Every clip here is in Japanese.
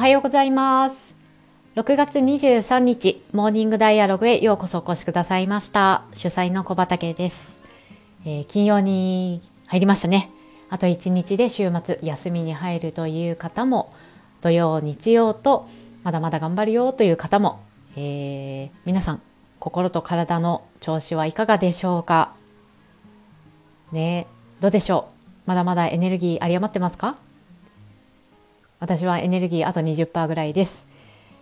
おはようございます。6月23日モーニングダイアログへようこそお越しくださいました。主催の小畑です、えー、金曜に入りましたね。あと1日で週末休みに入るという方も土曜日曜とまだまだ頑張るよという方も、えー、皆さん心と体の調子はいかがでしょうか？ねどうでしょう？まだまだエネルギー有り余ってますか？私はエネルギーあと20%ぐらいです。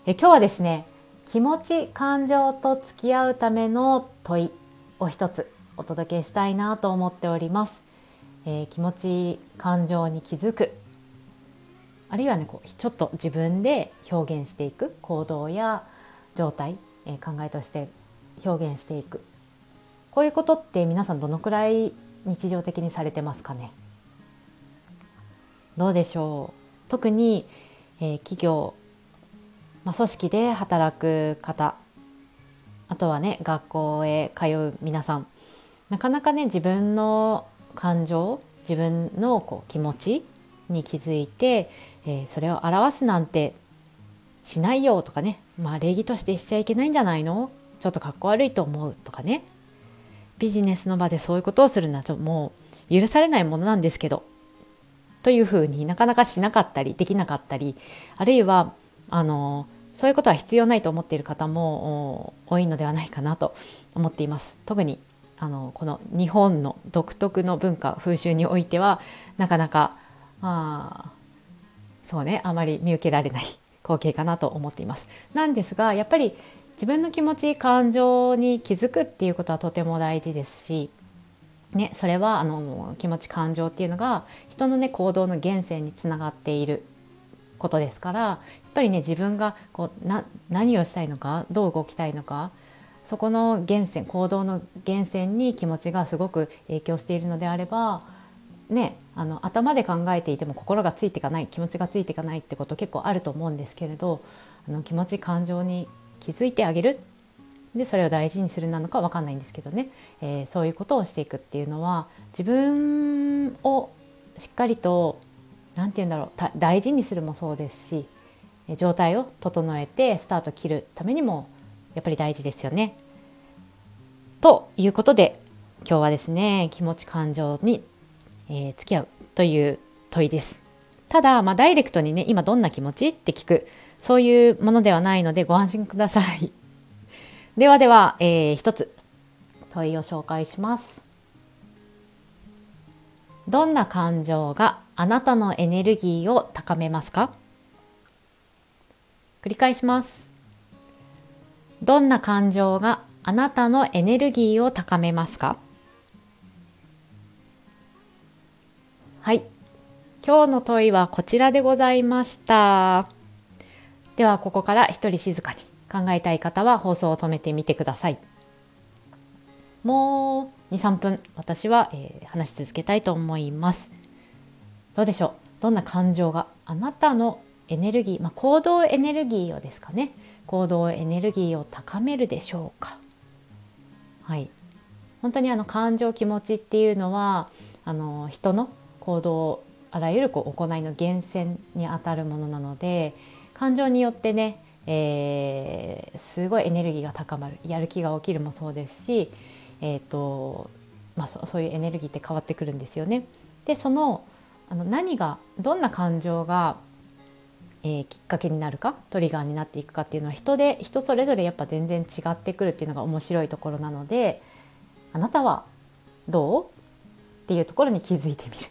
え今日はですね気持ち感情と付き合うための問いを一つお届けしたいなと思っております、えー、気持ち感情に気づく。あるいはねこうちょっと自分で表現していく。行動や状態、えー、考えとして表現していく。こういうことって皆さんどのくらい日常的にされてますかね？どうでしょう？特に、えー、企業、まあ、組織で働く方あとはね学校へ通う皆さんなかなかね自分の感情自分のこう気持ちに気づいて、えー、それを表すなんてしないよとかねまあ礼儀としてしちゃいけないんじゃないの？ちょっとかっこ悪いと思うとかね。ビジネスの場でそういうことをするのはちょもう許されないものなんですけどというふうになかなかしなかったりできなかったりあるいはあのそういうことは必要ないと思っている方も多いのではないかなと思っています。特にあのこの日本の独特の文化風習においてはなかなかあそうねあまり見受けられない光景かなと思っています。なんですがやっぱり自分の気持ち感情に気づくっていうことはとても大事ですしね、それはあの気持ち感情っていうのが人のね行動の源泉につながっていることですからやっぱりね自分がこうな何をしたいのかどう動きたいのかそこの源泉行動の源泉に気持ちがすごく影響しているのであればねあの頭で考えていても心がついていかない気持ちがついていかないってこと結構あると思うんですけれどあの気持ち感情に気づいてあげるでそれを大事にするなのか分かんないんですけどね、えー、そういうことをしていくっていうのは自分をしっかりと何て言うんだろう大事にするもそうですし状態を整えてスタート切るためにもやっぱり大事ですよね。ということで今日はですね気持ち感情に、えー、付き合うという問いです。ただ、まあ、ダイレクトにね今どんな気持ち？って聞くそういうものではないのでご安心ください。ではでは、えー、一つ問いを紹介します。どんな感情があなたのエネルギーを高めますか？繰り返します。どんな感情があなたのエネルギーを高めますか？はい。今日の問いはこちらでございました。では、ここから一人静かに考えたい方は放送を止めてみてください。もう2、3分私は、えー、話し続けたいと思います。どうでしょう？どんな感情があなたのエネルギー、まあ、行動エネルギーをですかね行動エネルギーを高めるでしょうかはい本当にあの感情気持ちっていうのはあの人の行動あらゆるこう行いの源泉にあたるものなので感情によってねえー、すごいエネルギーが高まるやる気が起きるもそうですし、えーとまあ、そういうエネルギーって変わってくるんですよね。でそのあの何がどんな感情が、えー、きっかけになるかトリガーになっていくかっていうのは人で人それぞれやっぱ全然違ってくるっていうのが面白いところなのであなたはどう？っていうところに気づいてみる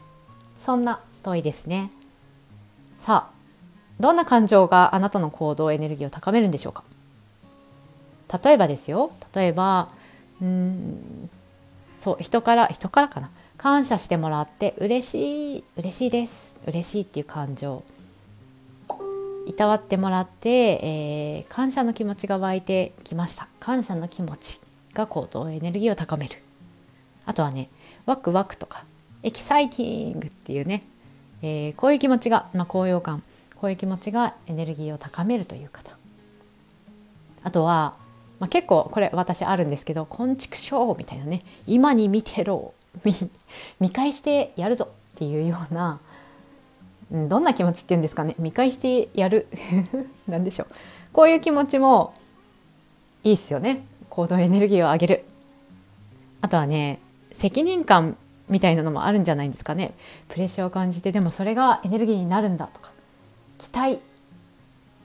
そんな問いですね。さあどんな感情があなたの行動エネルギーを高めるんでしょうか？例えばですよ。例えばうんそう人から人からかな。感謝してもらって嬉しい嬉しいです。嬉しいっていう感情。いたわってもらって、えー、感謝の気持ちが湧いてきました。感謝の気持ちが行動エネルギーを高める。あとはねワクワクとかエキサイティングっていうね、えー、こういう気持ちが、まあ、高揚感。こういう気持ちがエネルギーを高めるという方。あとは、まあ、結構これ私あるんですけど「こんちくしょう」みたいなね「今に見てろ 」見返してやるぞっていうようなどんな気持ちっていうんですかね。見返してやる。何でしょう。こういう気持ちもいいっすよね。行動エネルギーを上げる。あとはね責任感みたいなのもあるんじゃないんですかね。プレッシャーを感じてでもそれがエネルギーになるんだとか。期待。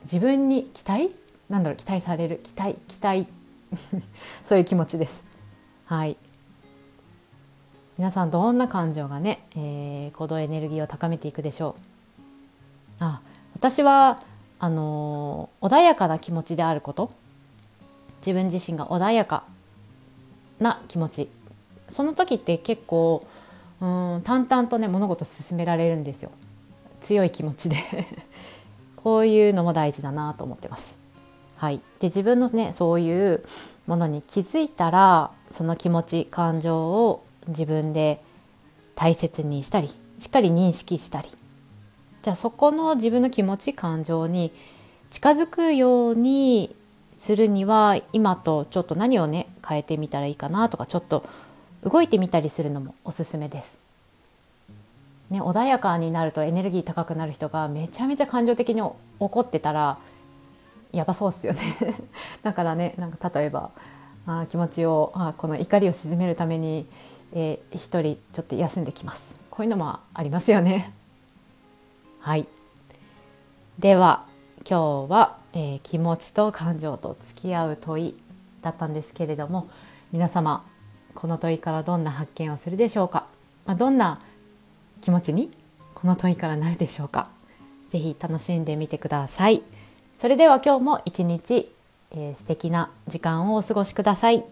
自分に期待？なんだろう？期待される？期待？期待？そういう気持ちです。はい。皆さんどんな感情がね、えー、行動エネルギーを高めていくでしょう？あ私はあのー、穏やかな気持ちであること。自分自身が穏やかな気持ち。その時って結構うん淡々とね物事進められるんですよ。強い気持ちで こういうのも大事だなと思ってます。はい、で自分のねそういうものに気づいたらその気持ち感情を自分で大切にしたりしっかり認識したりじゃあそこの自分の気持ち感情に近づくようにするには今とちょっと何をね変えてみたらいいかなとかちょっと動いてみたりするのもおすすめです。ね、穏やかになるとエネルギー高くなる人がめちゃめちゃ感情的に怒ってたらやばそうっすよね。だからねなんか例えばあ気持ちをあこの怒りを鎮めるために、えー、一人ちょっと休んできます。こういうのもありますよね。はい。では今日は、えー、気持ちと感情と付き合う問いだったんですけれども皆様この問いからどんな発見をするでしょうか、まあ、どんな気持ちにこの問いからなるでしょうか？是非楽しんでみてくださいそれでは今日も一日、えー、素敵な時間をお過ごしください。